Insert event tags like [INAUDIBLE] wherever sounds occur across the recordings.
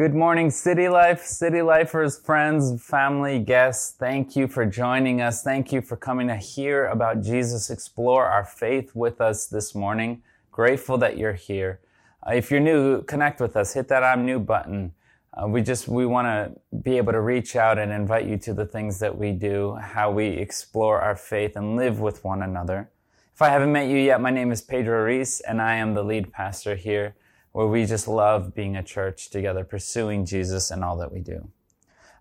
Good morning, City Life, City Lifers, friends, family, guests. Thank you for joining us. Thank you for coming to hear about Jesus, explore our faith with us this morning. Grateful that you're here. Uh, if you're new, connect with us. Hit that I'm new button. Uh, we just we want to be able to reach out and invite you to the things that we do, how we explore our faith and live with one another. If I haven't met you yet, my name is Pedro Reese, and I am the lead pastor here where we just love being a church together, pursuing Jesus in all that we do.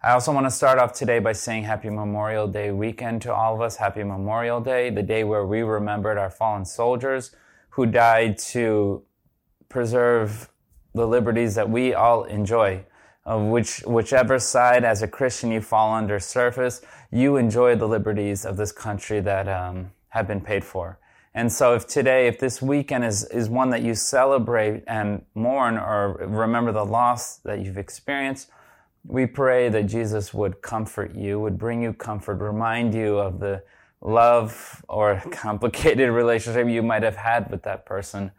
I also want to start off today by saying Happy Memorial Day weekend to all of us. Happy Memorial Day, the day where we remembered our fallen soldiers who died to preserve the liberties that we all enjoy. Of which, whichever side as a Christian you fall under surface, you enjoy the liberties of this country that um, have been paid for. And so if today, if this weekend is, is one that you celebrate and mourn or remember the loss that you've experienced, we pray that Jesus would comfort you, would bring you comfort, remind you of the love or [LAUGHS] complicated relationship you might have had with that person.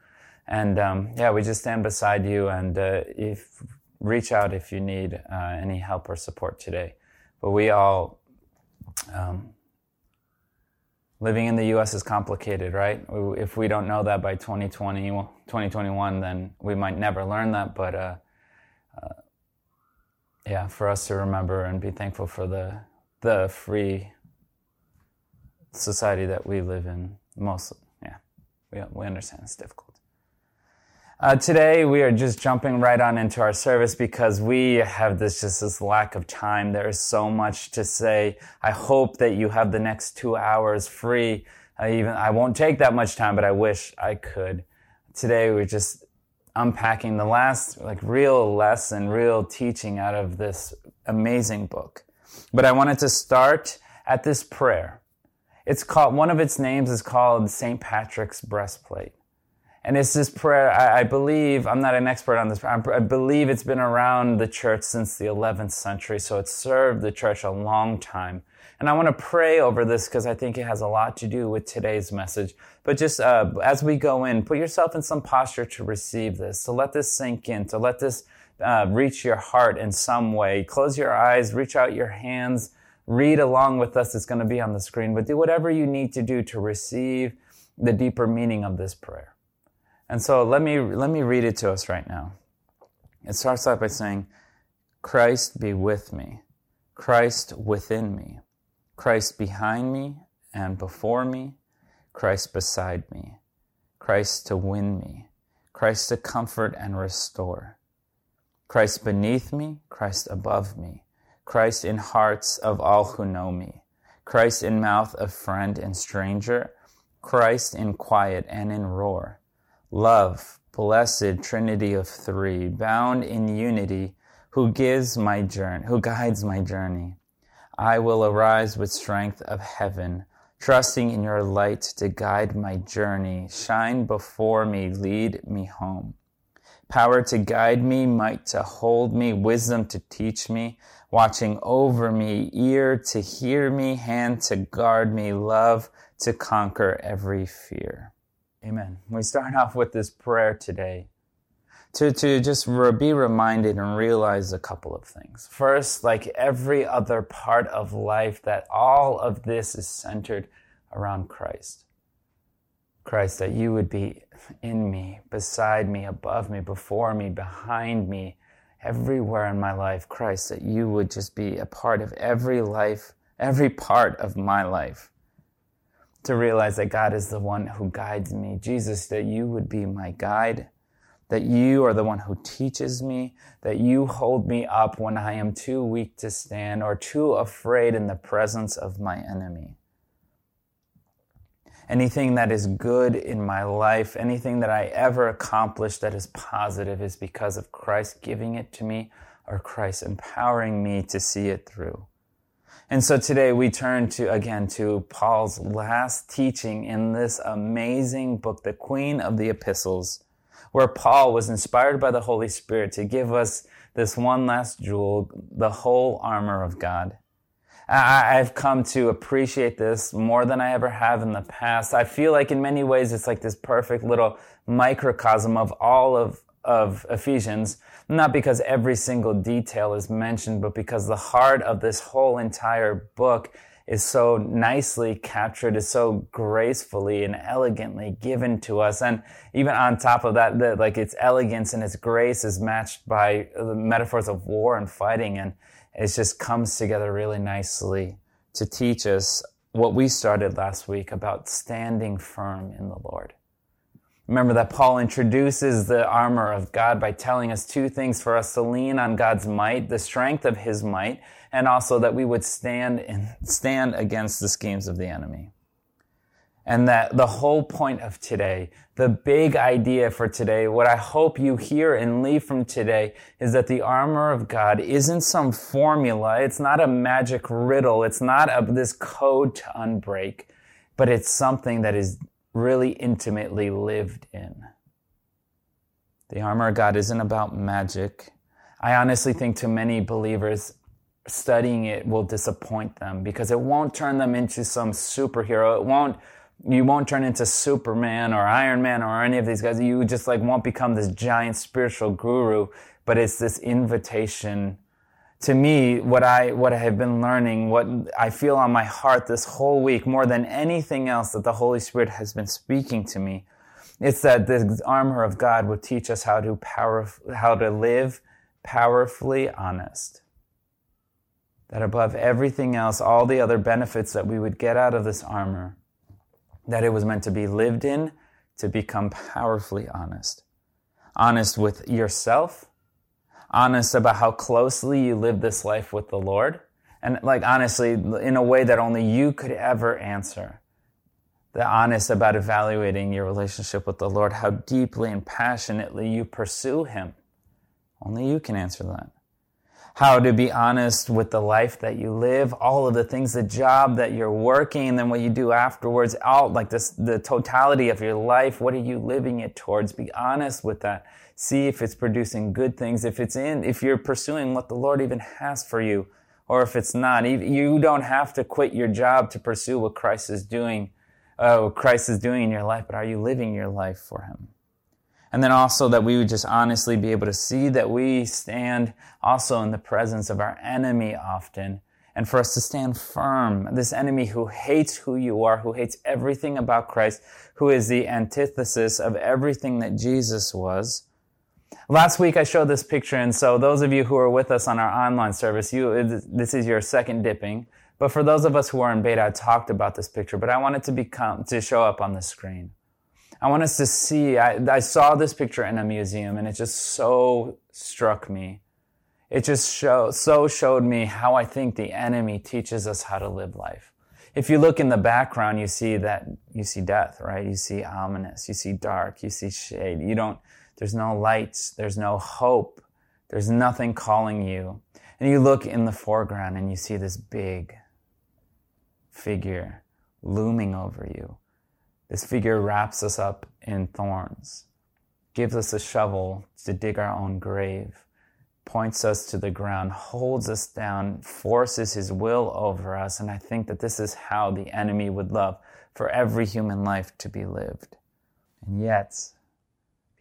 And um, yeah, we just stand beside you and uh, if reach out if you need uh, any help or support today. But we all um, living in the US is complicated, right? If we don't know that by 2020, 2021, then we might never learn that. But uh, uh, yeah, for us to remember and be thankful for the the free society that we live in, mostly. Yeah, we, we understand it's difficult. Uh, today we are just jumping right on into our service because we have this just this lack of time. There is so much to say. I hope that you have the next two hours free. I even I won't take that much time, but I wish I could. Today we're just unpacking the last like real lesson, real teaching out of this amazing book. But I wanted to start at this prayer. It's called one of its names is called St. Patrick's breastplate. And it's this prayer, I, I, believe, I'm not an expert on this, prayer. I believe it's been around the church since the 11th century, so it's served the church a long time. And I want to pray over this because I think it has a lot to do with today's message. But just uh, as we go in, put yourself in some posture to receive this, to let this sink in, to let this uh, reach your heart in some way. Close your eyes, reach out your hands, read along with us. It's going to be on the screen, but do whatever you need to do to receive the deeper meaning of this prayer. And so let me, let me read it to us right now. It starts out by saying, Christ be with me, Christ within me, Christ behind me and before me, Christ beside me, Christ to win me, Christ to comfort and restore, Christ beneath me, Christ above me, Christ in hearts of all who know me, Christ in mouth of friend and stranger, Christ in quiet and in roar, Love, blessed Trinity of three, bound in unity, who gives my journey, who guides my journey. I will arise with strength of heaven, trusting in your light to guide my journey. Shine before me, lead me home. Power to guide me, might to hold me, wisdom to teach me, watching over me, ear to hear me, hand to guard me, love to conquer every fear. Amen. We start [LAUGHS] off with this prayer today to, to just be reminded and realize a couple of things. First, like every other part of life, that all of this is centered around Christ. Christ, that you would be in me, beside me, above me, before me, behind me, everywhere in my life. Christ, that you would just be a part of every life, every part of my life to realize that God is the one who guides me. Jesus, that you would be my guide, that you are the one who teaches me, that you hold me up when I am too weak to stand or too afraid in the presence of my enemy. Anything that is good in my life, anything that I ever accomplish that is positive is because of Christ giving it to me or Christ empowering me to see it through. And so today we turn to, again, to Paul's last teaching in this amazing book, the Queen of the Epistles, where Paul was inspired by the Holy Spirit to give us this one last jewel, the whole armor of God. I've come to appreciate this more than I ever have in the past. I feel like in many ways it's like this perfect little microcosm of all of of Ephesians, not because every single detail is mentioned, but because the heart of this whole entire book is so nicely captured, is so gracefully and elegantly given to us. And even on top of that, the, like its elegance and its grace is matched by the metaphors of war and fighting. And it just comes together really nicely to teach us what we started last week about standing firm in the Lord. Remember that Paul introduces the armor of God by telling us two things for us to lean on God's might, the strength of his might, and also that we would stand and stand against the schemes of the enemy. And that the whole point of today, the big idea for today, what I hope you hear and leave from today is that the armor of God isn't some formula. It's not a magic riddle. It's not a, this code to unbreak, but it's something that is really intimately lived in. The armor of God isn't about magic. I honestly think to many believers, studying it will disappoint them because it won't turn them into some superhero. It won't, you won't turn into Superman or Iron Man or any of these guys. You just like won't become this giant spiritual guru, but it's this invitation to me, what I, what I have been learning, what I feel on my heart this whole week more than anything else that the Holy Spirit has been speaking to me, it's that the armor of God would teach us how to power, how to live powerfully honest that above everything else, all the other benefits that we would get out of this armor, that it was meant to be lived in to become powerfully honest. Honest with yourself, honest about how closely you live this life with the Lord, and like honestly, in a way that only you could ever answer. The honest about evaluating your relationship with the Lord, how deeply and passionately you pursue Him. Only you can answer that how to be honest with the life that you live, all of the things, the job that you're working, and then what you do afterwards, all like this, the totality of your life. What are you living it towards? Be honest with that. See if it's producing good things, if it's in, if you're pursuing what the Lord even has for you, or if it's not. You don't have to quit your job to pursue what Christ is doing, uh, what Christ is doing in your life, but are you living your life for Him? And then also that we would just honestly be able to see that we stand also in the presence of our enemy often. And for us to stand firm, this enemy who hates who you are, who hates everything about Christ, who is the antithesis of everything that Jesus was. Last week I showed this picture, and so those of you who are with us on our online service, you, this is your second dipping. But for those of us who are in beta, I talked about this picture, but I want it to become, to show up on the screen. I want us to see. I, I saw this picture in a museum and it just so struck me. It just show, so showed me how I think the enemy teaches us how to live life. If you look in the background, you see that, you see death, right? You see ominous, you see dark, you see shade. You don't, there's no lights, there's no hope, there's nothing calling you. And you look in the foreground and you see this big figure looming over you. This figure wraps us up in thorns, gives us a shovel to dig our own grave, points us to the ground, holds us down, forces his will over us. And I think that this is how the enemy would love for every human life to be lived. And yet,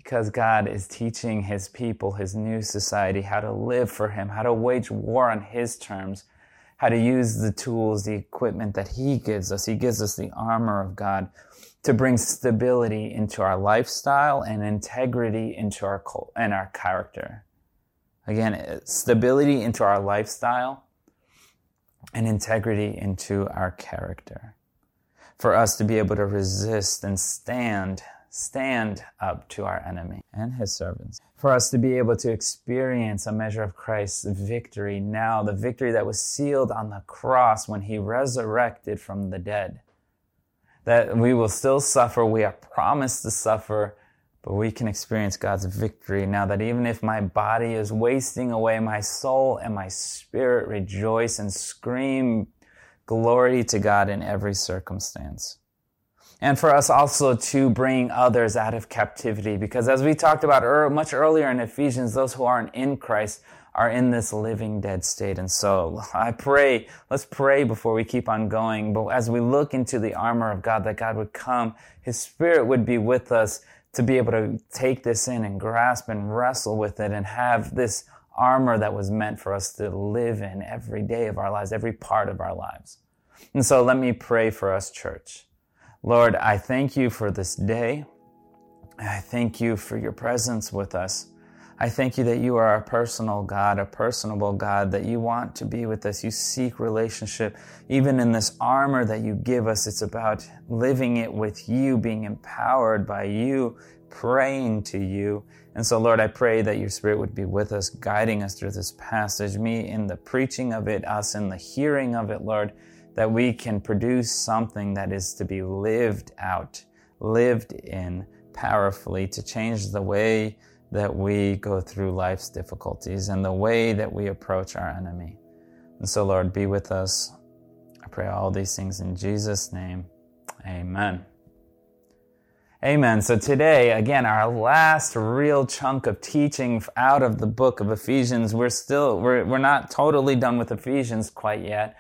because God is teaching his people, his new society, how to live for him, how to wage war on his terms, how to use the tools, the equipment that he gives us. He gives us the armor of God to bring stability into our lifestyle and integrity into our and our character. Again, uh, stability into our lifestyle and integrity into our character. For us to be able to resist and stand, stand up to our enemy and his servants. For us to be able to experience a measure of Christ's victory now, the victory that was sealed on the cross when he resurrected from the dead that we will still suffer. We are promised to suffer, but we can experience God's victory now that even if my body is wasting away, my soul and my spirit rejoice and scream glory to God in every circumstance. And for us also to bring others out of captivity, because as we talked about much earlier in Ephesians, those who aren't in Christ are in this living dead state. And so I pray, let's pray before we keep on going. But as we look into the armor of God, that God would come, His Spirit would be with us, to be able to take this in and grasp and wrestle with it and have this armor that was meant for us to live in every day of our lives, every part of our lives. And so let me pray for us, church. Lord, I thank you for this day. I thank you for your presence with us. I thank you that you are a personal God, a personable God, that you want to be with us. You seek relationship. Even in this armor that you give us, it's about living it with you, being empowered by you, praying to you. And so, Lord, I pray that your spirit would be with us, guiding us through this passage, me in the preaching of it, us in the hearing of it, Lord, that we can produce something that is to be lived out, lived in powerfully to change the way that we go through life's difficulties and the way that we approach our enemy. And so, Lord, be with us. I pray all these things in Jesus' name. Amen. Amen. So today, again, our last real chunk of teaching out of the book of Ephesians. We're still, we're, we're not totally done with Ephesians quite yet,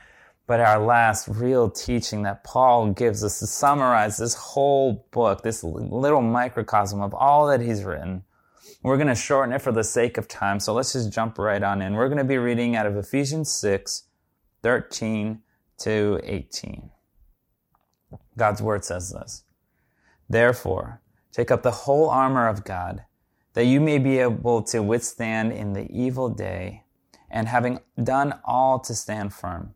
but our last real teaching that Paul gives us to summarize this whole book, this little microcosm of all that he's written. We're going to shorten it for the sake of time, so let's just jump right on in. We're going to be reading out of Ephesians 6, 13 to 18. God's word says this. Therefore, take up the whole armor of God, that you may be able to withstand in the evil day, and having done all to stand firm.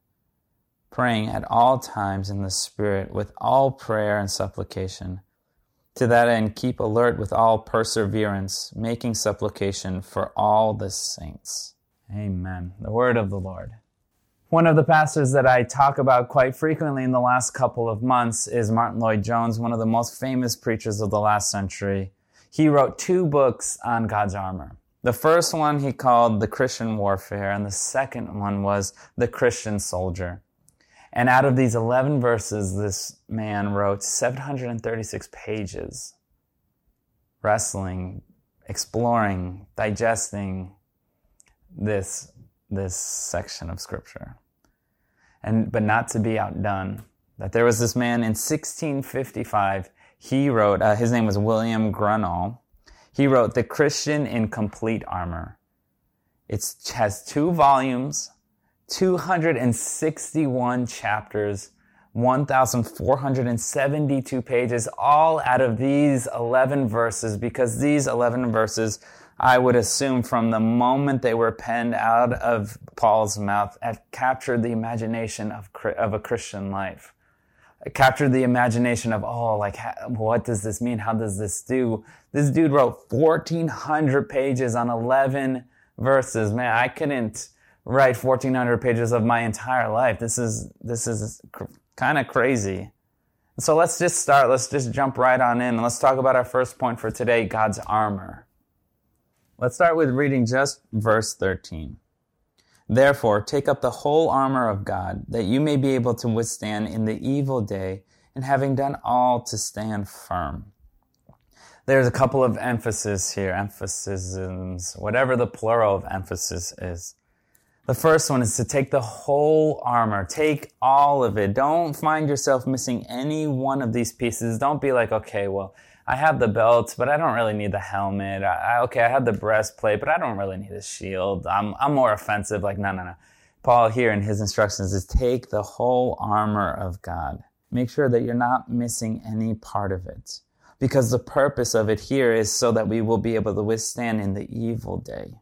Praying at all times in the Spirit with all prayer and supplication to that end, keep alert with all perseverance, making supplication for all the saints. Amen. The word of the Lord. One of the pastors that I talk about quite frequently in the last couple of months is Martyn Lloyd-Jones, one of the most famous preachers of the last century. He wrote two books on God's armor. The first one he called The Christian Warfare, and the second one was The Christian Soldier. And out of these 11 verses, this man wrote 736 pages, wrestling, exploring, digesting this, this section of scripture. And, but not to be outdone. That there was this man in 1655, he wrote, uh, his name was William Gurnall. He wrote The Christian in Complete Armor. It has two volumes, 261 chapters, 1,472 pages, all out of these 11 verses, because these 11 verses, I would assume from the moment they were penned out of Paul's mouth, have captured the imagination of, of a Christian life. It captured the imagination of, oh, like, what does this mean? How does this do? This dude wrote 1,400 pages on 11 verses. Man, I couldn't, write 1400 pages of my entire life. This is, this is cr- kind of crazy. So let's just start. Let's just jump right on in and let's talk about our first point for today, God's armor. Let's start with reading just verse 13. Therefore, take up the whole armor of God, that you may be able to withstand in the evil day, and having done all to stand firm. There's a couple of emphasis here, emphasis, whatever the plural of emphasis is. The first one is to take the whole armor. Take all of it. Don't find yourself missing any one of these pieces. Don't be like, okay, well, I have the belt, but I don't really need the helmet. I, okay, I have the breastplate, but I don't really need a shield. I'm, I'm more offensive. Like, no, no, no. Paul here in his instructions is take the whole armor of God. Make sure that you're not missing any part of it. Because the purpose of it here is so that we will be able to withstand in the evil day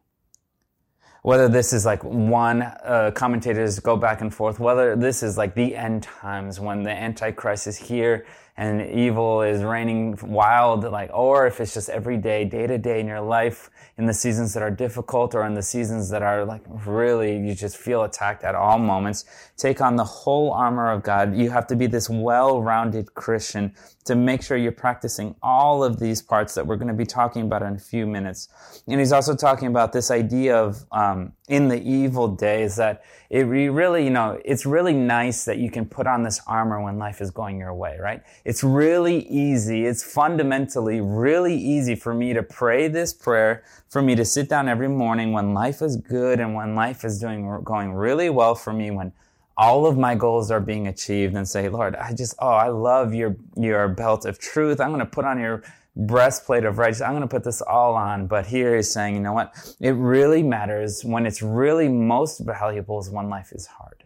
whether this is like one uh, commentators go back and forth whether this is like the end times when the antichrist is here and evil is reigning wild, like, or if it's just every day, day to day in your life, in the seasons that are difficult or in the seasons that are like really, you just feel attacked at all moments. Take on the whole armor of God. You have to be this well-rounded Christian to make sure you're practicing all of these parts that we're going to be talking about in a few minutes. And he's also talking about this idea of um, in the evil days that it really, you know, it's really nice that you can put on this armor when life is going your way, right? It's really easy. It's fundamentally really easy for me to pray this prayer, for me to sit down every morning when life is good and when life is doing going really well for me, when all of my goals are being achieved and say, Lord, I just, oh, I love your, your belt of truth. I'm going to put on your breastplate of righteousness. I'm going to put this all on. But here he's saying, you know what? It really matters when it's really most valuable is when life is hard.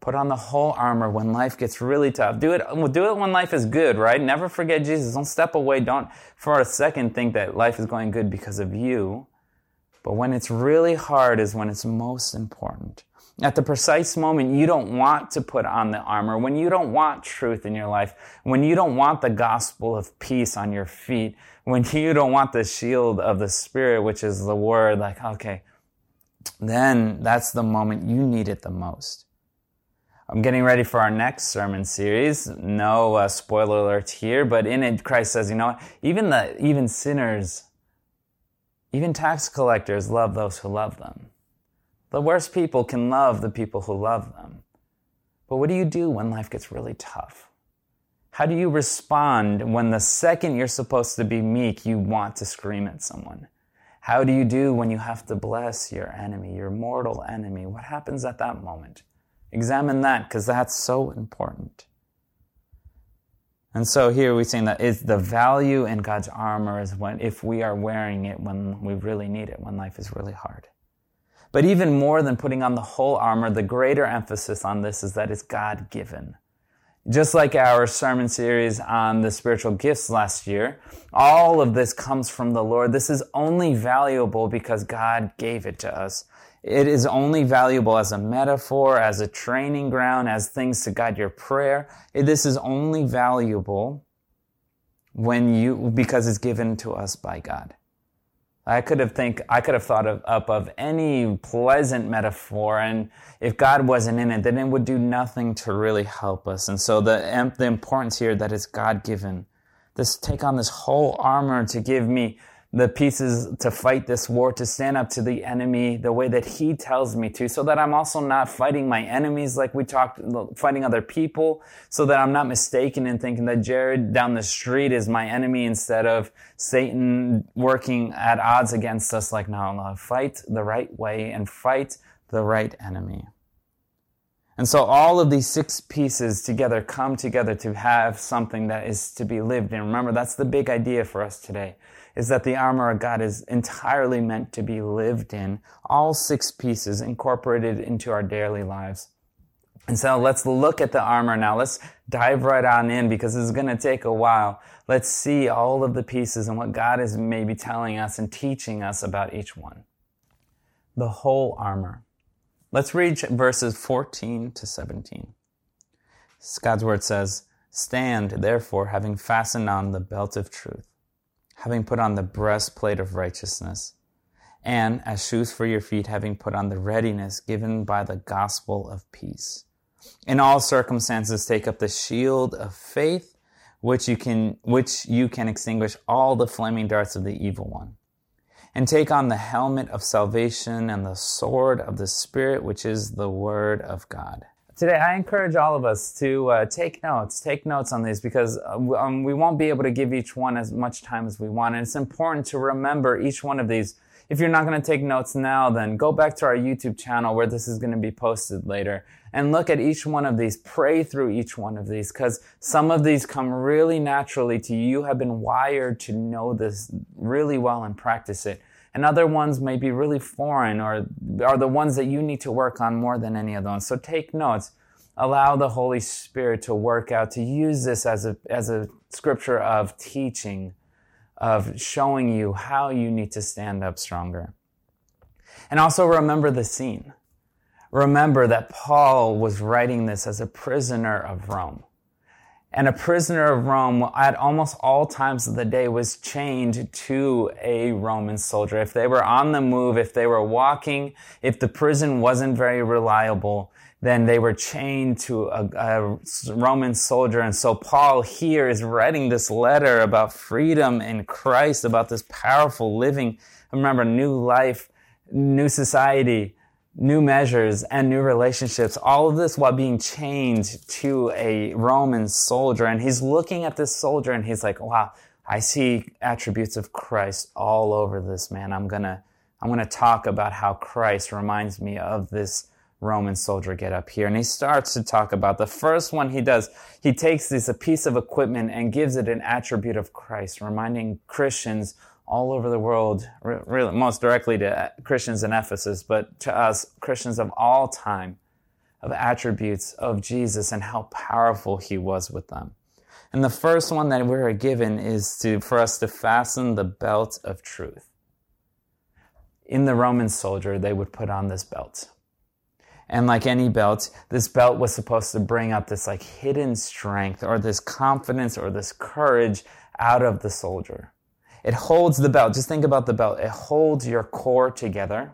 Put on the whole armor when life gets really tough. Do it, do it when life is good, right? Never forget Jesus. Don't step away. Don't for a second think that life is going good because of you. But when it's really hard is when it's most important. At the precise moment you don't want to put on the armor, when you don't want truth in your life, when you don't want the gospel of peace on your feet, when [LAUGHS] you don't want the shield of the spirit, which is the word, like, okay, then that's the moment you need it the most. I'm getting ready for our next sermon series. No uh, spoiler alert here, but in it, Christ says, you know what? Even the, even sinners, even tax collectors love those who love them. The worst people can love the people who love them. But what do you do when life gets really tough? How do you respond when the second you're supposed to be meek, you want to scream at someone? How do you do when you have to bless your enemy, your mortal enemy? What happens at that moment? Examine that because that's so important. And so here we're saying that it's the value in God's armor is when if we are wearing it when we really need it, when life is really hard. But even more than putting on the whole armor, the greater emphasis on this is that it's God given. Just like our sermon series on the spiritual gifts last year, all of this comes from the Lord. This is only valuable because God gave it to us. It is only valuable as a metaphor, as a training ground, as things to guide your prayer. This is only valuable when you, because it's given to us by God. I could have think I could have thought of, up of any pleasant metaphor, and if God wasn't in it, then it would do nothing to really help us. And so the the importance here that is God given, this take on this whole armor to give me the pieces to fight this war, to stand up to the enemy the way that he tells me to, so that I'm also not fighting my enemies like we talked, fighting other people, so that I'm not mistaken in thinking that Jared down the street is my enemy instead of Satan working at odds against us. Like, no, no, fight the right way and fight the right enemy. And so all of these six pieces together come together to have something that is to be lived in. Remember, that's the big idea for us today is that the armor of God is entirely meant to be lived in, all six pieces incorporated into our daily lives. And so let's look at the armor now. Let's dive right on in because this is going to take a while. Let's see all of the pieces and what God is maybe telling us and teaching us about each one. The whole armor. Let's read verses 14 to 17. God's word says, Stand, therefore, having fastened on the belt of truth having put on the breastplate of righteousness, and as shoes for your feet, having put on the readiness given by the gospel of peace. In all circumstances, take up the shield of faith, which you can, which you can extinguish all the flaming darts of the evil one. And take on the helmet of salvation and the sword of the Spirit, which is the word of God. Today, I encourage all of us to uh, take notes, take notes on these because uh, um, we won't be able to give each one as much time as we want. And it's important to remember each one of these. If you're not going to take notes now, then go back to our YouTube channel where this is going to be posted later and look at each one of these. Pray through each one of these because some of these come really naturally to you. You have been wired to know this really well and practice it and other ones may be really foreign or are the ones that you need to work on more than any of those. So take notes. Allow the Holy Spirit to work out, to use this as a, as a scripture of teaching, of showing you how you need to stand up stronger. And also remember the scene. Remember that Paul was writing this as a prisoner of Rome. And a prisoner of Rome at almost all times of the day was chained to a Roman soldier. If they were on the move, if they were walking, if the prison wasn't very reliable, then they were chained to a, a, Roman soldier. And so Paul here is writing this letter about freedom in Christ, about this powerful living. Remember, new life, new society, new measures, and new relationships. All of this while being chained to a Roman soldier. And he's looking at this soldier and he's like, wow, I see attributes of Christ all over this man. I'm gonna, I'm gonna talk about how Christ reminds me of this Roman soldier get up here. And he starts to talk about the first one he does. He takes this, a piece of equipment and gives it an attribute of Christ, reminding Christians all over the world, really most directly to Christians in Ephesus, but to us, Christians of all time, of attributes of Jesus and how powerful he was with them. And the first one that we're given is to, for us to fasten the belt of truth. In the Roman soldier, they would put on this belt and like any belt, this belt was supposed to bring up this like hidden strength or this confidence or this courage out of the soldier. It holds the belt. Just think about the belt. It holds your core together.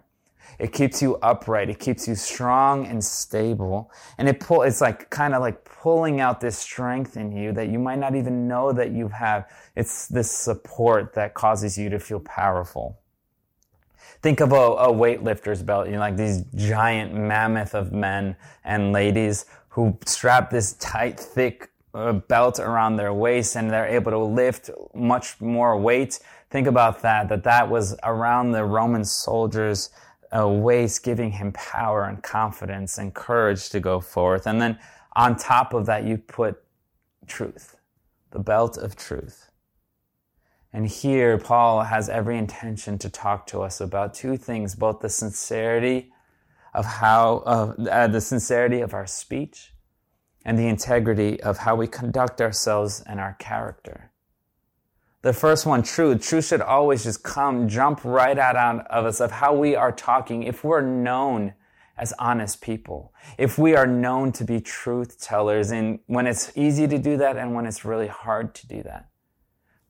It keeps you upright. It keeps you strong and stable. And it pull, it's like kind of like pulling out this strength in you that you might not even know that you have. It's this support that causes you to feel powerful. Think of a, a weightlifter's belt, you know, like these giant mammoth of men and ladies who strap this tight, thick uh, belt around their waist and they're able to lift much more weight. Think about that, that that was around the Roman soldiers' uh, waist, giving him power and confidence and courage to go forth. And then on top of that, you put truth, the belt of truth. And here, Paul has every intention to talk to us about two things, both the sincerity of how, uh, the sincerity of our speech and the integrity of how we conduct ourselves and our character. The first one, truth. Truth should always just come, jump right out of us of how we are talking. If we're known as honest people, if we are known to be truth tellers, and when it's easy to do that and when it's really hard to do that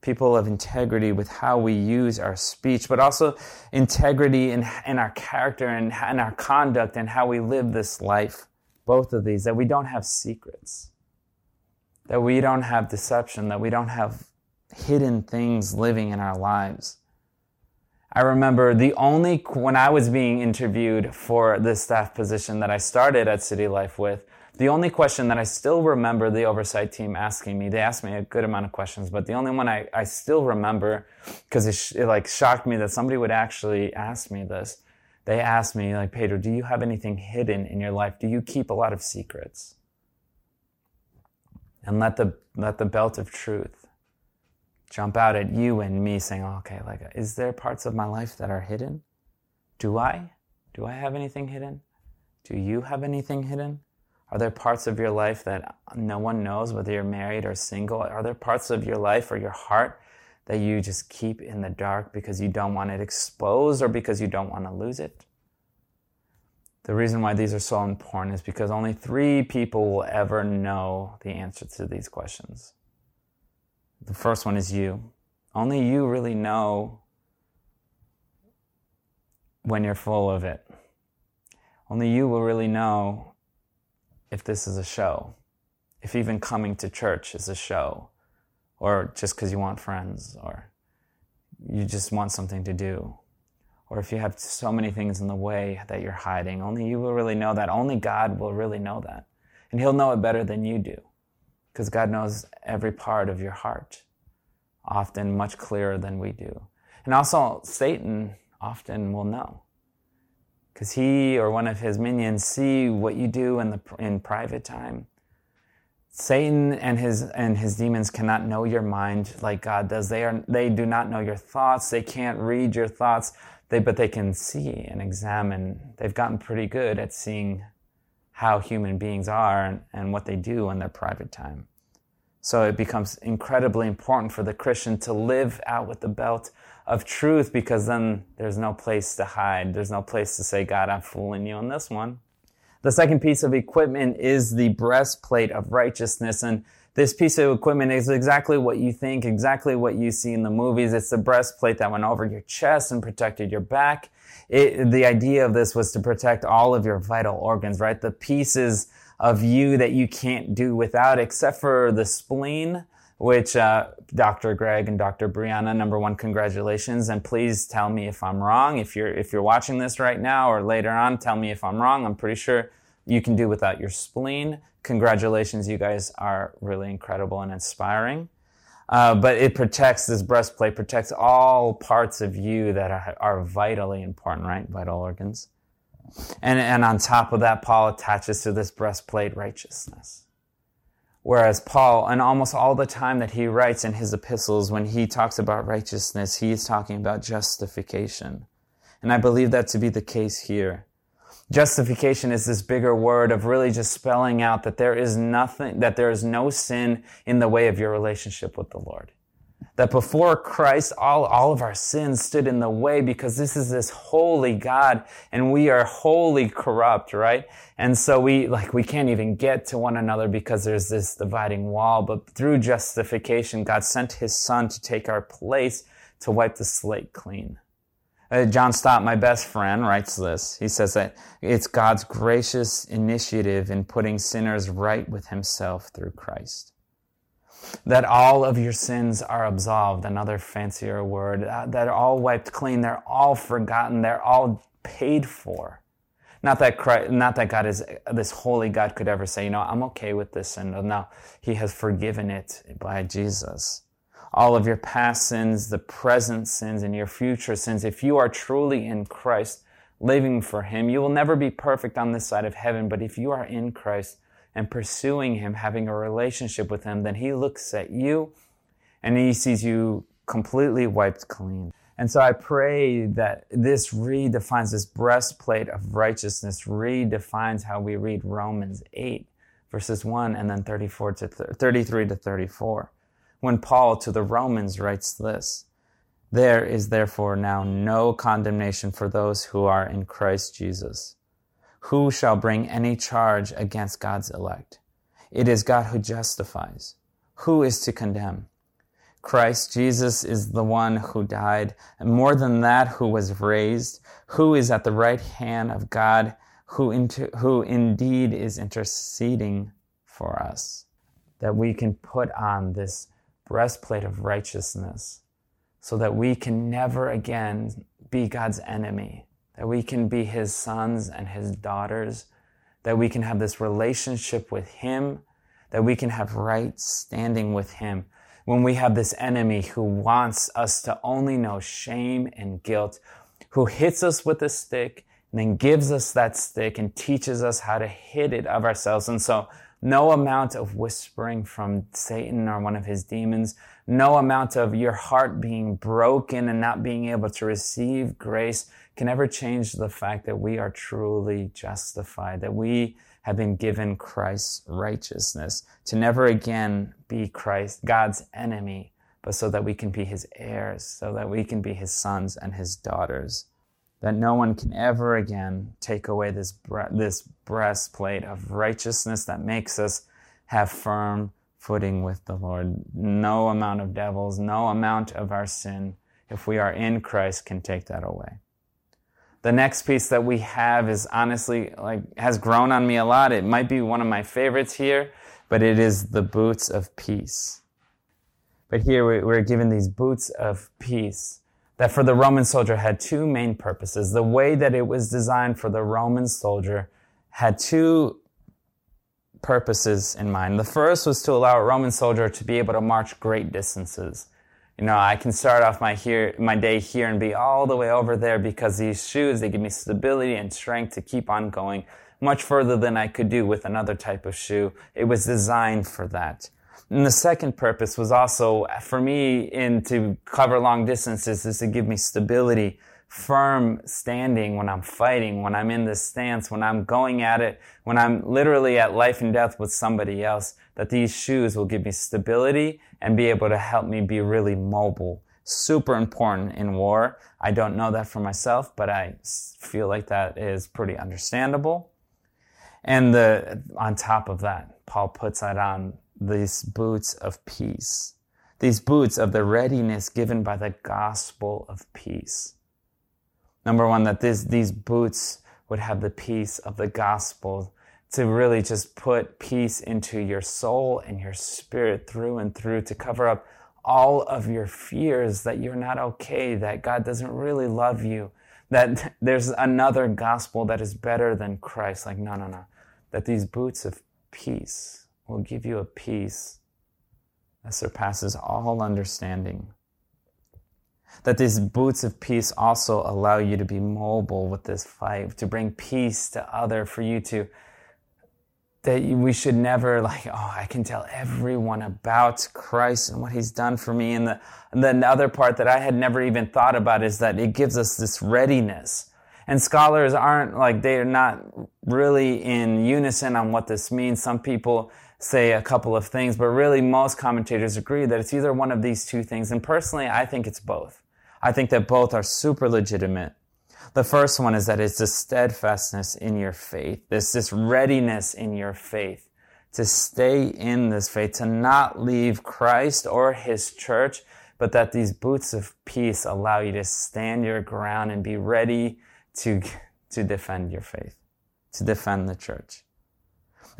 people of integrity with how we use our speech, but also integrity in, in our character and in our conduct and how we live this life. Both of these, that we don't have secrets, that we don't have deception, that we don't have hidden things living in our lives. I remember the only, when I was being interviewed for the staff position that I started at City Life with, the only question that I still remember the oversight team asking me, they asked me a good amount of questions, but the only one I, I still remember, because it, sh- it like shocked me that somebody would actually ask me this. They asked me, like, Pedro, do you have anything hidden in your life? Do you keep a lot of secrets? And let the, let the belt of truth jump out at you and me saying, okay, like, is there parts of my life that are hidden? Do I? Do I have anything hidden? Do you have anything hidden? Are there parts of your life that no one knows, whether you're married or single? Are there parts of your life or your heart that you just keep in the dark because you don't want it exposed or because you don't want to lose it? The reason why these are so important is because only three people will ever know the answer to these questions. The first one is you. Only you really know when you're full of it. Only you will really know if this is a show, if even coming to church is a show, or just because you want friends, or you just want something to do, or if you have so many things in the way that you're hiding, only you will really know that. Only God will really know that. And He'll know it better than you do, because God knows every part of your heart, often much clearer than we do. And also, Satan often will know because he or one of his minions see what you do in the in private time. Satan and his and his demons cannot know your mind like God does. They are they do not know your thoughts. They can't read your thoughts. They but they can see and examine. They've gotten pretty good at seeing how human beings are and, and what they do in their private time. So it becomes incredibly important for the Christian to live out with the belt of truth because then there's no place to hide. There's no place to say, God, I'm fooling you on this one. The second piece of equipment is the breastplate of righteousness. And This piece of equipment is exactly what you think, exactly what you see in the movies. It's the breastplate that went over your chest and protected your back. It, the idea of this was to protect all of your vital organs, right? The pieces of you that you can't do without, except for the spleen, which uh, Dr. Greg and Dr. Brianna, number one, congratulations, and please tell me if I'm wrong. If you're if you're watching this right now or later on, tell me if I'm wrong. I'm pretty sure you can do without your spleen. Congratulations, you guys are really incredible and inspiring. Uh, but it protects this breastplate protects all parts of you that are, are vitally important, right? Vital organs. And, and on top of that, Paul attaches to this breastplate righteousness. Whereas Paul, and almost all the time that he writes in his epistles, when he talks about righteousness, he is talking about justification. And I believe that to be the case here. Justification is this bigger word of really just spelling out that there is nothing, that there is no sin in the way of your relationship with the Lord that before Christ, all, all of our sins stood in the way because this is this holy God and we are wholly corrupt, right? And so we, like, we can't even get to one another because there's this dividing wall. But through justification, God sent his son to take our place to wipe the slate clean. Uh, John Stott, my best friend, writes this. He says that it's God's gracious initiative in putting sinners right with himself through Christ that all of your sins are absolved, another fancier word, uh, that are all wiped clean, they're all forgotten, they're all paid for. Not that Christ, not that God is this holy God could ever say, you know, I'm okay with this sin. No, He has forgiven it by Jesus. All of your past sins, the present sins, and your future sins. If you are truly in Christ, living for Him, you will never be perfect on this side of heaven. But if you are in Christ, and pursuing Him, having a relationship with Him, then He looks at you and He sees you completely wiped clean. And so I pray that this redefines this breastplate of righteousness, redefines how we read Romans 8, verses 1 and then 34 to th- 33 to 34. When Paul to the Romans writes this, there is therefore now no condemnation for those who are in Christ Jesus who shall bring any charge against God's elect? It is God who justifies. Who is to condemn? Christ Jesus is the one who died, and more than that, who was raised, who is at the right hand of God, who, who indeed is interceding for us. That we can put on this breastplate of righteousness so that we can never again be God's enemy that we can be his sons and his daughters, that we can have this relationship with him, that we can have right standing with him. When we have this enemy who wants us to only know shame and guilt, who hits us with a stick and then gives us that stick and teaches us how to hit it of ourselves. And so no amount of whispering from Satan or one of his demons, no amount of your heart being broken and not being able to receive grace can ever change the fact that we are truly justified, that we have been given Christ's righteousness to never again be Christ, God's enemy, but so that we can be his heirs, so that we can be his sons and his daughters. That no one can ever again take away this, bre- this breastplate of righteousness that makes us have firm footing with the Lord. No amount of devils, no amount of our sin, if we are in Christ, can take that away. The next piece that we have is honestly like has grown on me a lot. It might be one of my favorites here, but it is the boots of peace. But here we're given these boots of peace that for the Roman soldier had two main purposes. The way that it was designed for the Roman soldier had two purposes in mind. The first was to allow a Roman soldier to be able to march great distances. You know, I can start off my here, my day here and be all the way over there because these shoes, they give me stability and strength to keep on going much further than I could do with another type of shoe. It was designed for that. And the second purpose was also for me in to cover long distances is to give me stability firm standing when I'm fighting, when I'm in this stance, when I'm going at it, when I'm literally at life and death with somebody else, that these shoes will give me stability and be able to help me be really mobile. Super important in war. I don't know that for myself, but I feel like that is pretty understandable. And the, on top of that, Paul puts that on these boots of peace, these boots of the readiness given by the gospel of peace. Number one, that this, these boots would have the peace of the gospel to really just put peace into your soul and your spirit through and through to cover up all of your fears that you're not okay, that God doesn't really love you, that [LAUGHS] there's another gospel that is better than Christ. Like, no, no, no. That these boots of peace will give you a peace that surpasses all understanding. That these boots of peace also allow you to be mobile with this fight, to bring peace to other, for you to that we should never like, oh, I can tell everyone about Christ and what he's done for me. And the, and the other part that I had never even thought about is that it gives us this readiness. And scholars aren't like, they're not really in unison on what this means. Some people say a couple of things, but really most commentators agree that it's either one of these two things. And personally, I think it's both. I think that both are super legitimate. The first one is that it's a steadfastness in your faith. There's this readiness in your faith to stay in this faith, to not leave Christ or his church, but that these boots of peace allow you to stand your ground and be ready to, [LAUGHS] to defend your faith, to defend the church.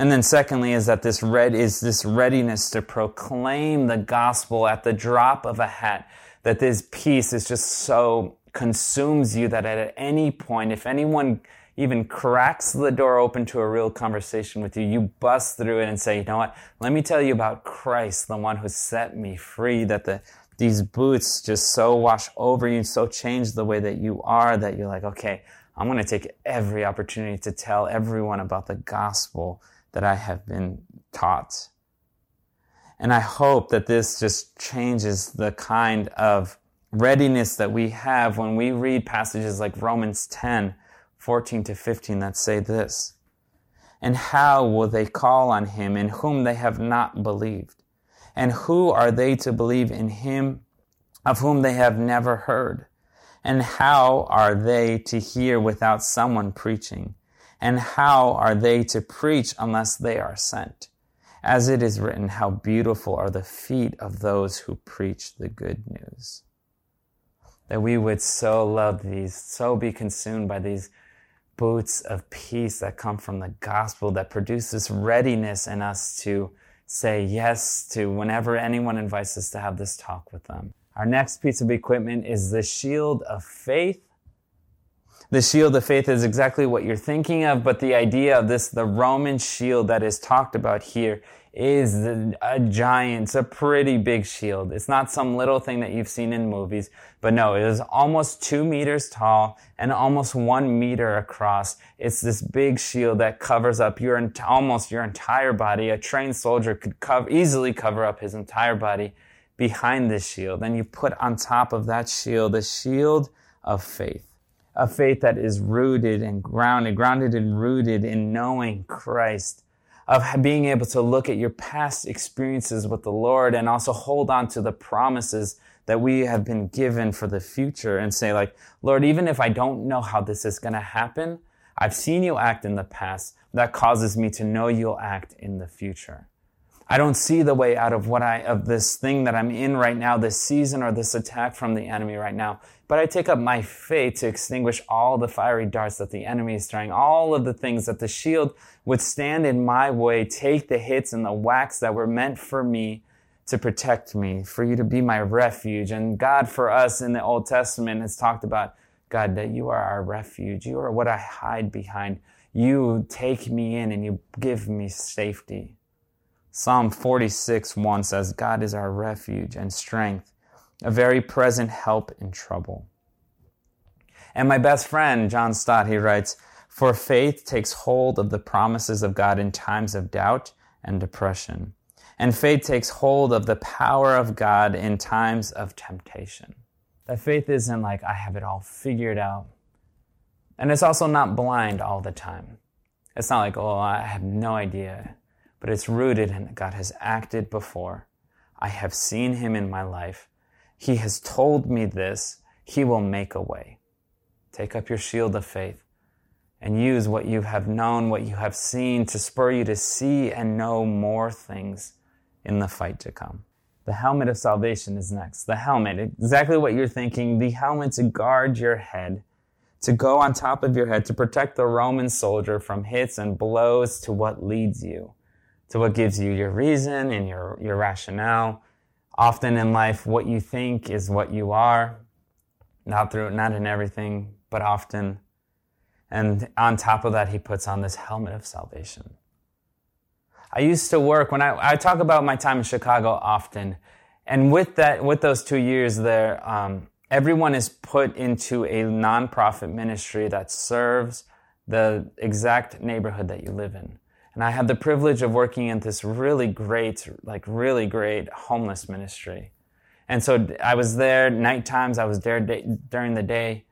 And then secondly is that this red is this readiness to proclaim the gospel at the drop of a hat, that this peace is just so consumes you that at any point, if anyone even cracks the door open to a real conversation with you, you bust through it and say, you know what? Let me tell you about Christ, the one who set me free, that the, these boots just so wash over you, so change the way that you are that you're like, okay, I'm going to take every opportunity to tell everyone about the gospel that I have been taught. And I hope that this just changes the kind of readiness that we have when we read passages like Romans 10, 14 to 15 that say this. And how will they call on him in whom they have not believed? And who are they to believe in him of whom they have never heard? And how are they to hear without someone preaching? And how are they to preach unless they are sent? As it is written, how beautiful are the feet of those who preach the good news that we would so love these, so be consumed by these boots of peace that come from the gospel that produce this readiness in us to say yes to whenever anyone invites us to have this talk with them. Our next piece of equipment is the shield of faith. The shield of faith is exactly what you're thinking of, but the idea of this, the Roman shield that is talked about here is a giant, it's a pretty big shield. It's not some little thing that you've seen in movies, but no, it is almost two meters tall and almost one meter across. It's this big shield that covers up your, almost your entire body. A trained soldier could cover, easily cover up his entire body behind this shield. And you put on top of that shield the shield of faith. A faith that is rooted and grounded, grounded and rooted in knowing Christ of being able to look at your past experiences with the Lord and also hold on to the promises that we have been given for the future and say like, Lord, even if I don't know how this is going to happen, I've seen you act in the past. That causes me to know you'll act in the future. I don't see the way out of what I, of this thing that I'm in right now, this season or this attack from the enemy right now. But I take up my faith to extinguish all the fiery darts that the enemy is throwing, all of the things that the shield would stand in my way, take the hits and the whacks that were meant for me to protect me, for you to be my refuge. And God, for us in the Old Testament, has talked about, God, that you are our refuge. You are what I hide behind. You take me in and you give me safety. Psalm 46 1 says, God is our refuge and strength, a very present help in trouble. And my best friend, John Stott, he writes, For faith takes hold of the promises of God in times of doubt and depression. And faith takes hold of the power of God in times of temptation. That faith isn't like, I have it all figured out. And it's also not blind all the time. It's not like, oh, I have no idea but it's rooted in God has acted before. I have seen him in my life. He has told me this. He will make a way. Take up your shield of faith and use what you have known, what you have seen to spur you to see and know more things in the fight to come. The helmet of salvation is next. The helmet, exactly what you're thinking, the helmet to guard your head, to go on top of your head, to protect the Roman soldier from hits and blows to what leads you, to what gives you your reason and your, your rationale. Often in life, what you think is what you are, not through, not in everything, but often. And on top of that, he puts on this helmet of salvation. I used to work when I, I talk about my time in Chicago often. And with that, with those two years there, um, everyone is put into a nonprofit ministry that serves the exact neighborhood that you live in. And I had the privilege of working in this really great, like really great homeless ministry. And so I was there night times. I was there day, during the day.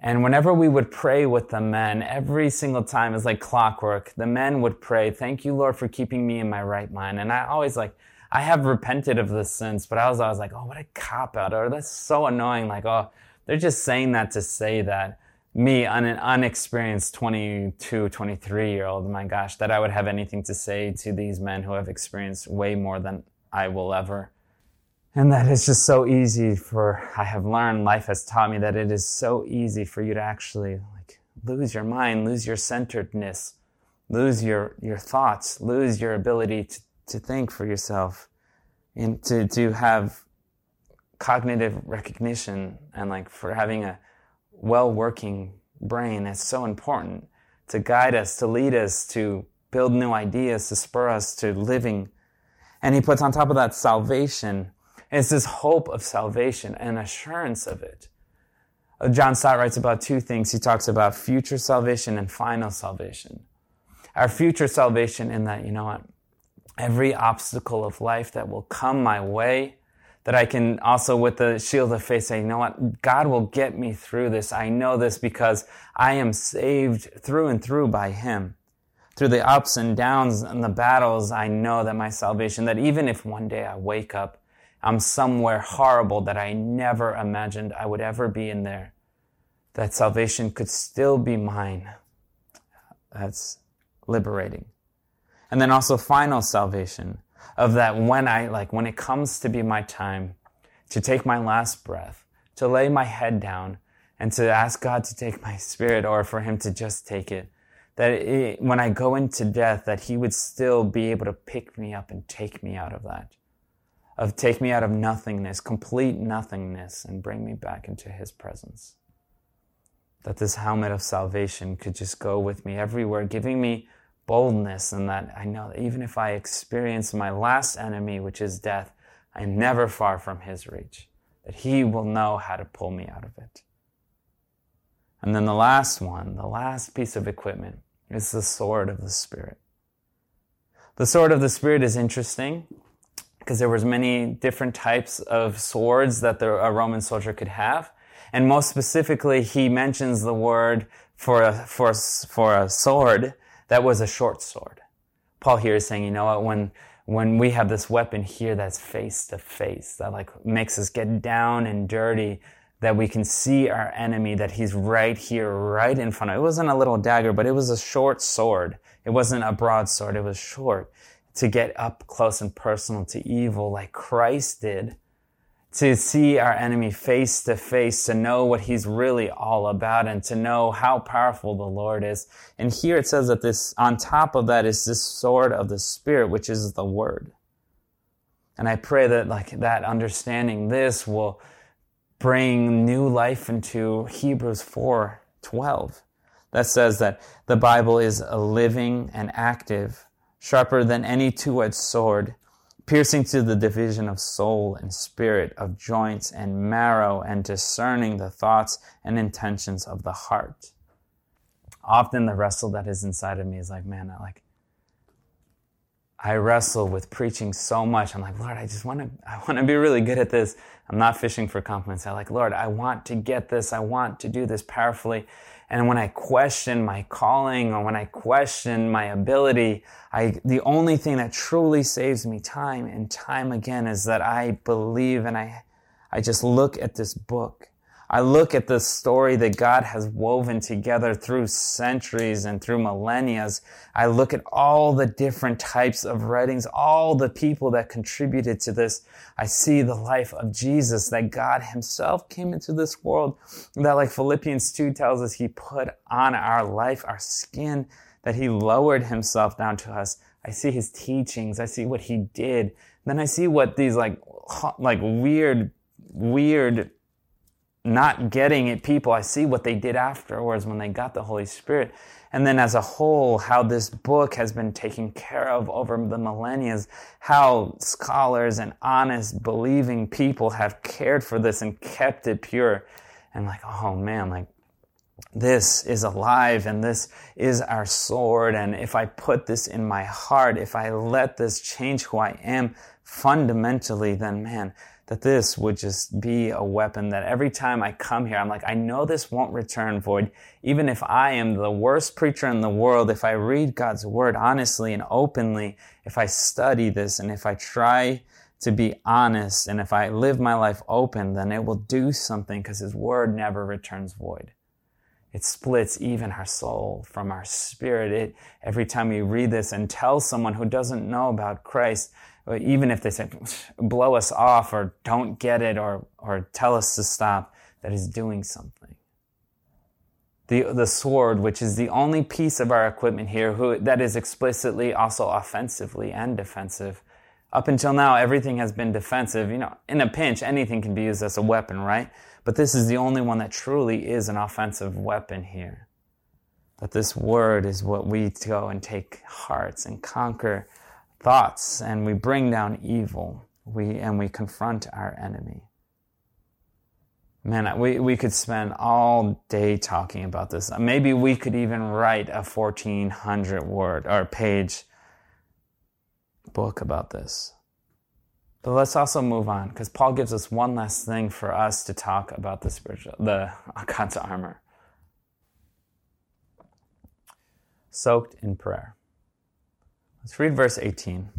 And whenever we would pray with the men, every single time is like clockwork. The men would pray, "Thank you, Lord, for keeping me in my right mind." And I always like, I have repented of this since, but I was always like, "Oh, what a cop out!" Or that's so annoying. Like, oh, they're just saying that to say that. Me, on an unexperienced 22, 23 year old, my gosh, that I would have anything to say to these men who have experienced way more than I will ever. And that is just so easy for, I have learned, life has taught me that it is so easy for you to actually like lose your mind, lose your centeredness, lose your, your thoughts, lose your ability to, to think for yourself and to, to have cognitive recognition and like for having a well working brain is so important to guide us, to lead us, to build new ideas, to spur us to living. And he puts on top of that salvation it's this hope of salvation and assurance of it. Uh, John Stott writes about two things. He talks about future salvation and final salvation. Our future salvation in that, you know what? Every obstacle of life that will come my way, that I can also with the shield of faith say, you know what? God will get me through this. I know this because I am saved through and through by Him. Through the ups and downs and the battles, I know that my salvation, that even if one day I wake up I'm somewhere horrible that I never imagined I would ever be in there. That salvation could still be mine. That's liberating. And then also final salvation of that when I, like, when it comes to be my time to take my last breath, to lay my head down and to ask God to take my spirit or for him to just take it. That it, when I go into death, that he would still be able to pick me up and take me out of that of take me out of nothingness, complete nothingness, and bring me back into His presence. That this helmet of salvation could just go with me everywhere, giving me boldness, and that I know that even if I experience my last enemy, which is death, I'm never far from His reach, that He will know how to pull me out of it. And then the last one, the last piece of equipment, is the sword of the Spirit. The sword of the Spirit is interesting because there was many different types of swords that the, a Roman soldier could have. And most specifically, he mentions the word for a, for, for a sword that was a short sword. Paul here is saying, you know what, when, when we have this weapon here that's face to face, that like makes us get down and dirty, that we can see our enemy, that he's right here, right in front of. It wasn't a little dagger, but it was a short sword. It wasn't a broad sword. It was short to get up close and personal to evil like Christ did, to see our enemy face to face, to know what he's really all about and to know how powerful the Lord is. And here it says that this, on top of that is this sword of the Spirit, which is the Word. And I pray that like that understanding this will bring new life into Hebrews 4, 12. That says that the Bible is a living and active sharper than any two-edged sword, piercing to the division of soul and spirit, of joints and marrow, and discerning the thoughts and intentions of the heart. Often the wrestle that is inside of me is like, man, I like, I wrestle with preaching so much. I'm like, Lord, I just want to, [LAUGHS] I want to be really good at this. I'm not fishing for compliments. I like, Lord, I want to get this. I want to do this powerfully. And when I question my calling or when I question my ability, I, the only thing that truly saves me time and time again is that I believe and I, I just look at this book. I look at the story that God has woven together through centuries and through millennia. I look at all the different types of writings, all the people that contributed to this. I see the life of Jesus, that God himself came into this world, that like Philippians 2 tells us, he put on our life, our skin, that he lowered himself down to us. I see his teachings. I see what he did. Then I see what these like, like weird, weird not getting it people, I see what they did afterwards when they got the Holy Spirit. And then as a whole, how this book has been taken care of over the millennia, how scholars and honest, believing people have cared for this and kept it pure. And like, oh man, like this is alive and this is our sword. And if I put this in my heart, if I let this change who I am fundamentally, then man, that this would just be a weapon that every time I come here, I'm like, I know this won't return void. Even if I am the worst preacher in the world, if I read God's word honestly and openly, if I study this and if I try to be honest and if I live my life open, then it will do something because his word never returns void. It splits even our soul from our spirit. It, every time we read this and tell someone who doesn't know about Christ, even if they say blow us off or don't get it or, or tell us to stop, that is doing something. The, the sword, which is the only piece of our equipment here who, that is explicitly also offensively and defensive. Up until now, everything has been defensive. You know, in a pinch, anything can be used as a weapon, right? But this is the only one that truly is an offensive weapon here. That this word is what we go and take hearts and conquer thoughts and we bring down evil we, and we confront our enemy. Man, we, we could spend all day talking about this. Maybe we could even write a 1400 word or page book about this. But let's also move on because Paul gives us one last thing for us to talk about the spiritual, the [LAUGHS] God's armor. Soaked in prayer. Let's read verse 18.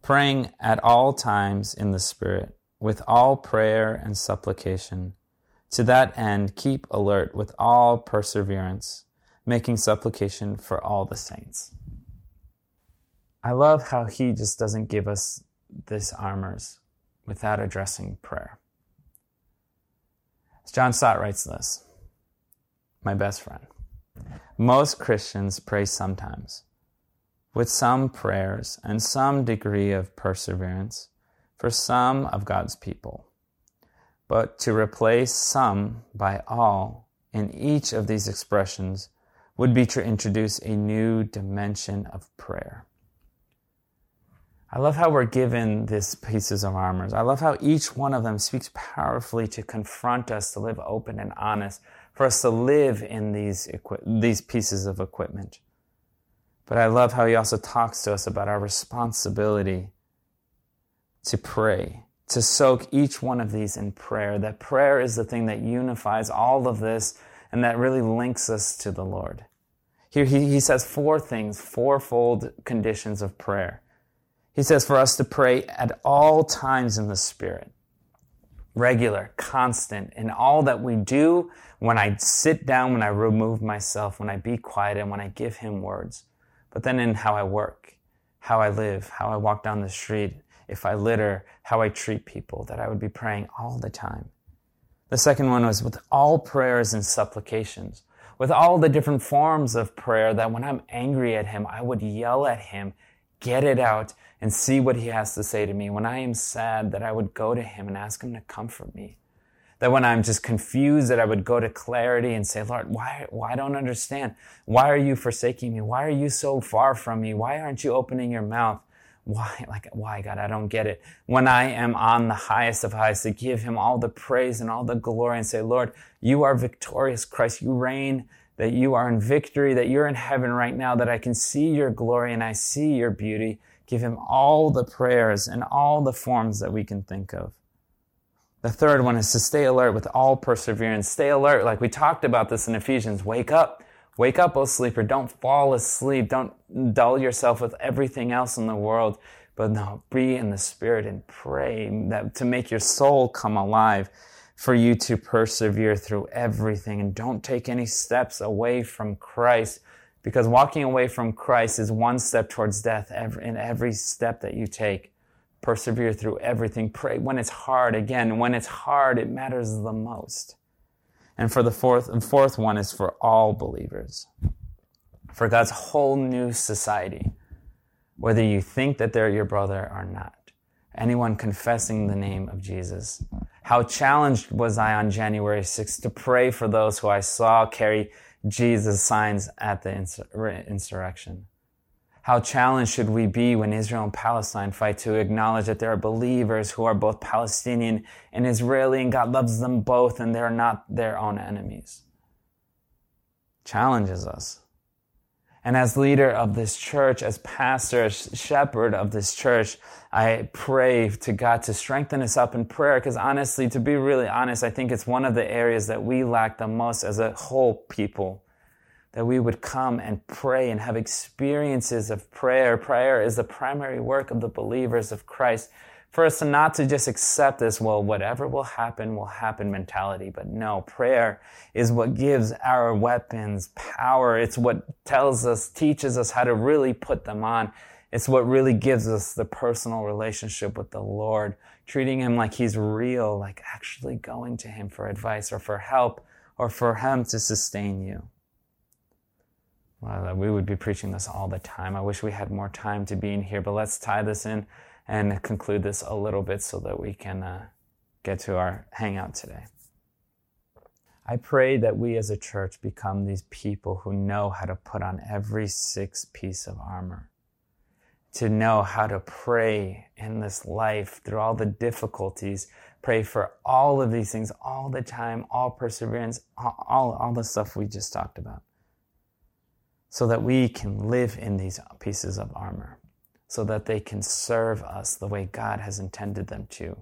Praying at all times in the Spirit, with all prayer and supplication. To that end, keep alert with all perseverance, making supplication for all the saints. I love how he just doesn't give us this armors without addressing prayer. As John Stott writes this, my best friend. Most Christians pray sometimes with some prayers and some degree of perseverance for some of God's people. But to replace some by all in each of these expressions would be to introduce a new dimension of prayer. I love how we're given these pieces of armor. I love how each one of them speaks powerfully to confront us to live open and honest, for us to live in these, equi- these pieces of equipment. But I love how he also talks to us about our responsibility to pray, to soak each one of these in prayer. That prayer is the thing that unifies all of this and that really links us to the Lord. Here he, he says four things, fourfold conditions of prayer. He says for us to pray at all times in the Spirit. Regular, constant, in all that we do, when I sit down, when I remove myself, when I be quiet, and when I give Him words but then in how I work, how I live, how I walk down the street, if I litter, how I treat people, that I would be praying all the time. The second one was with all prayers and supplications, with all the different forms of prayer that when I'm angry at him, I would yell at him, get it out, and see what he has to say to me. When I am sad, that I would go to him and ask him to comfort me. That when I'm just confused, that I would go to clarity and say, Lord, why, why I don't understand? Why are you forsaking me? Why are you so far from me? Why aren't you opening your mouth? Why, like, why, God? I don't get it. When I am on the highest of highs, to give him all the praise and all the glory and say, Lord, you are victorious, Christ. You reign, that you are in victory, that you're in heaven right now, that I can see your glory and I see your beauty. Give him all the prayers and all the forms that we can think of. The third one is to stay alert with all perseverance. Stay alert. Like we talked about this in Ephesians. Wake up. Wake up, O sleeper. Don't fall asleep. Don't dull yourself with everything else in the world. But no, be in the spirit and pray that to make your soul come alive. for you to persevere through everything and don't take any steps away from Christ because walking away from Christ is one step towards death in every step that you take. Persevere through everything. Pray when it's hard. Again, when it's hard, it matters the most. And for the fourth, and fourth one is for all believers. For God's whole new society. Whether you think that they're your brother or not. Anyone confessing the name of Jesus. How challenged was I on January 6th to pray for those who I saw carry Jesus' signs at the insurrection. How challenged should we be when Israel and Palestine fight to acknowledge that there are believers who are both Palestinian and Israeli and God loves them both and they're not their own enemies? Challenges us. And as leader of this church, as pastor, as shepherd of this church, I pray to God to strengthen us up in prayer. Because honestly, to be really honest, I think it's one of the areas that we lack the most as a whole people. That we would come and pray and have experiences of prayer. Prayer is the primary work of the believers of Christ for us not to just accept this, well, whatever will happen will happen mentality. But no, prayer is what gives our weapons power. It's what tells us, teaches us how to really put them on. It's what really gives us the personal relationship with the Lord, treating Him like He's real, like actually going to Him for advice or for help or for Him to sustain you. Well, we would be preaching this all the time. I wish we had more time to be in here, but let's tie this in and conclude this a little bit so that we can uh, get to our hangout today. I pray that we as a church become these people who know how to put on every six piece of armor, to know how to pray in this life through all the difficulties, pray for all of these things all the time, all perseverance, all, all, all the stuff we just talked about, so that we can live in these pieces of armor so that they can serve us the way God has intended them to.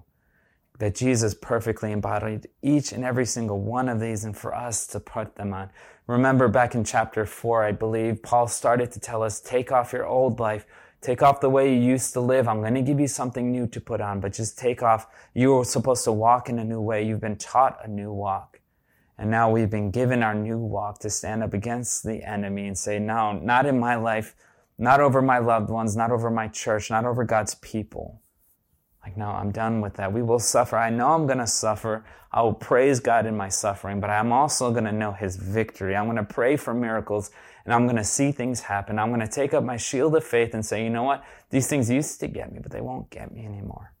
That Jesus perfectly embodied each and every single one of these and for us to put them on. Remember back in chapter four, I believe, Paul started to tell us, take off your old life, take off the way you used to live. I'm going to give you something new to put on, but just take off. You were supposed to walk in a new way. You've been taught a new walk. And now we've been given our new walk to stand up against the enemy and say, no, not in my life not over my loved ones, not over my church, not over God's people. Like, no, I'm done with that. We will suffer. I know I'm going to suffer. I will praise God in my suffering, but I'm also going to know His victory. I'm going to pray for miracles and I'm going to see things happen. I'm going to take up my shield of faith and say, you know what? These things used to get me, but they won't get me anymore.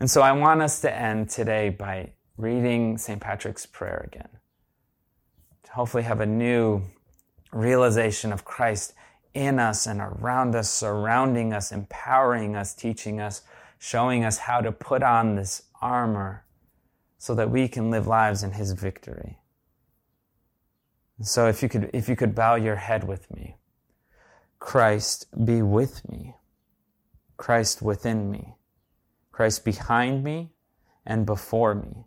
And so I want us to end today by reading St. Patrick's prayer again. To hopefully have a new realization of Christ in us and around us, surrounding us, empowering us, teaching us, showing us how to put on this armor so that we can live lives in his victory. So if you could, if you could bow your head with me, Christ be with me, Christ within me, Christ behind me and before me,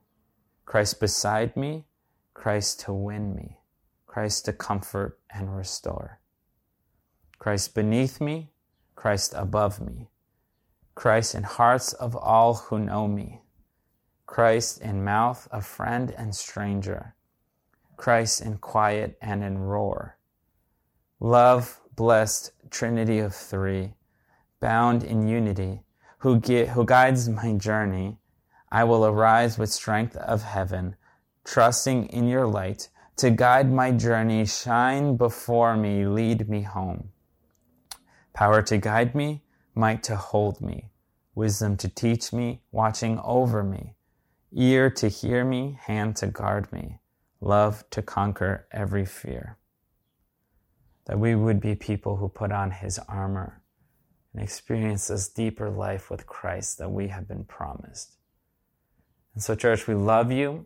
Christ beside me, Christ to win me, Christ to comfort and restore. Christ beneath me, Christ above me, Christ in hearts of all who know me, Christ in mouth of friend and stranger, Christ in quiet and in roar. Love, blessed Trinity of three, bound in unity, who, who guides my journey, I will arise with strength of heaven, trusting in your light to guide my journey, shine before me, lead me home. Power to guide me, might to hold me, wisdom to teach me, watching over me, ear to hear me, hand to guard me, love to conquer every fear. That we would be people who put on his armor and experience this deeper life with Christ that we have been promised. And so, church, we love you.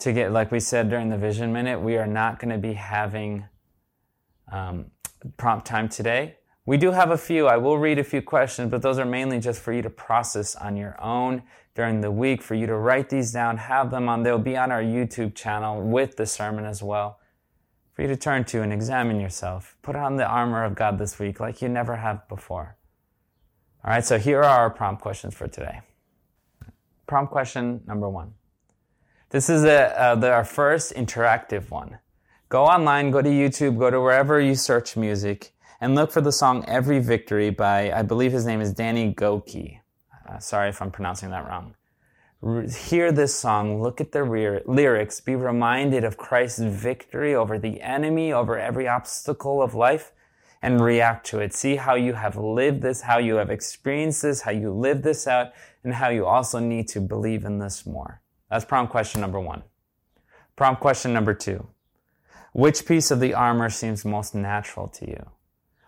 To get, like we said during the Vision Minute, we are not going to be having um, prompt time today. We do have a few. I will read a few questions, but those are mainly just for you to process on your own during the week, for you to write these down, have them on. They'll be on our YouTube channel with the sermon as well. For you to turn to and examine yourself. Put on the armor of God this week like you never have before. All right, so here are our prompt questions for today. Prompt question number one This is a, uh, the, our first interactive one. Go online, go to YouTube, go to wherever you search music, and look for the song Every Victory by, I believe his name is Danny Gokey. Uh, sorry if I'm pronouncing that wrong. hear this song, look at the re- lyrics, be reminded of Christ's victory over the enemy, over every obstacle of life, and react to it. See how you have lived this, how you have experienced this, how you live this out, and how you also need to believe in this more. That's prompt question number one. Prompt question number two. Which piece of the armor seems most natural to you?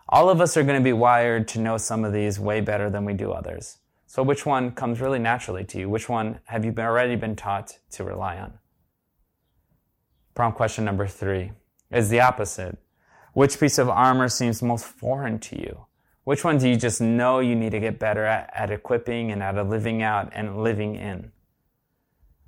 All of us are going to be wired to know some of these way better than we do others. So which one comes really naturally to you? Which one have you already been taught to rely on? Prompt question number three is the opposite. Which piece of armor seems most foreign to you? Which one do you just know you need to get better at, at equipping and at living out and living in?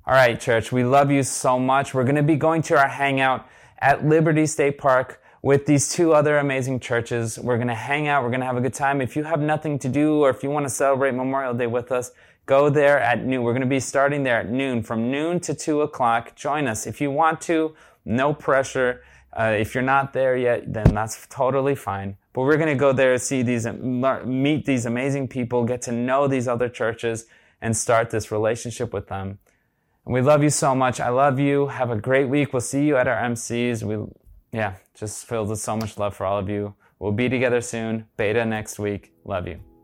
All right, church, we love you so much. We're going to be going to our hangout at Liberty State Park with these two other amazing churches. We're going to hang out. We're going to have a good time. If you have nothing to do or if you want to celebrate Memorial Day with us, go there at noon. We're going to be starting there at noon from noon to two o'clock. Join us. If you want to, no pressure. Uh, if you're not there yet, then that's totally fine. But we're going to go there, see these, meet these amazing people, get to know these other churches, and start this relationship with them. And we love you so much. I love you. Have a great week. We'll see you at our MCs. We, yeah, just filled with so much love for all of you. We'll be together soon. Beta next week. Love you.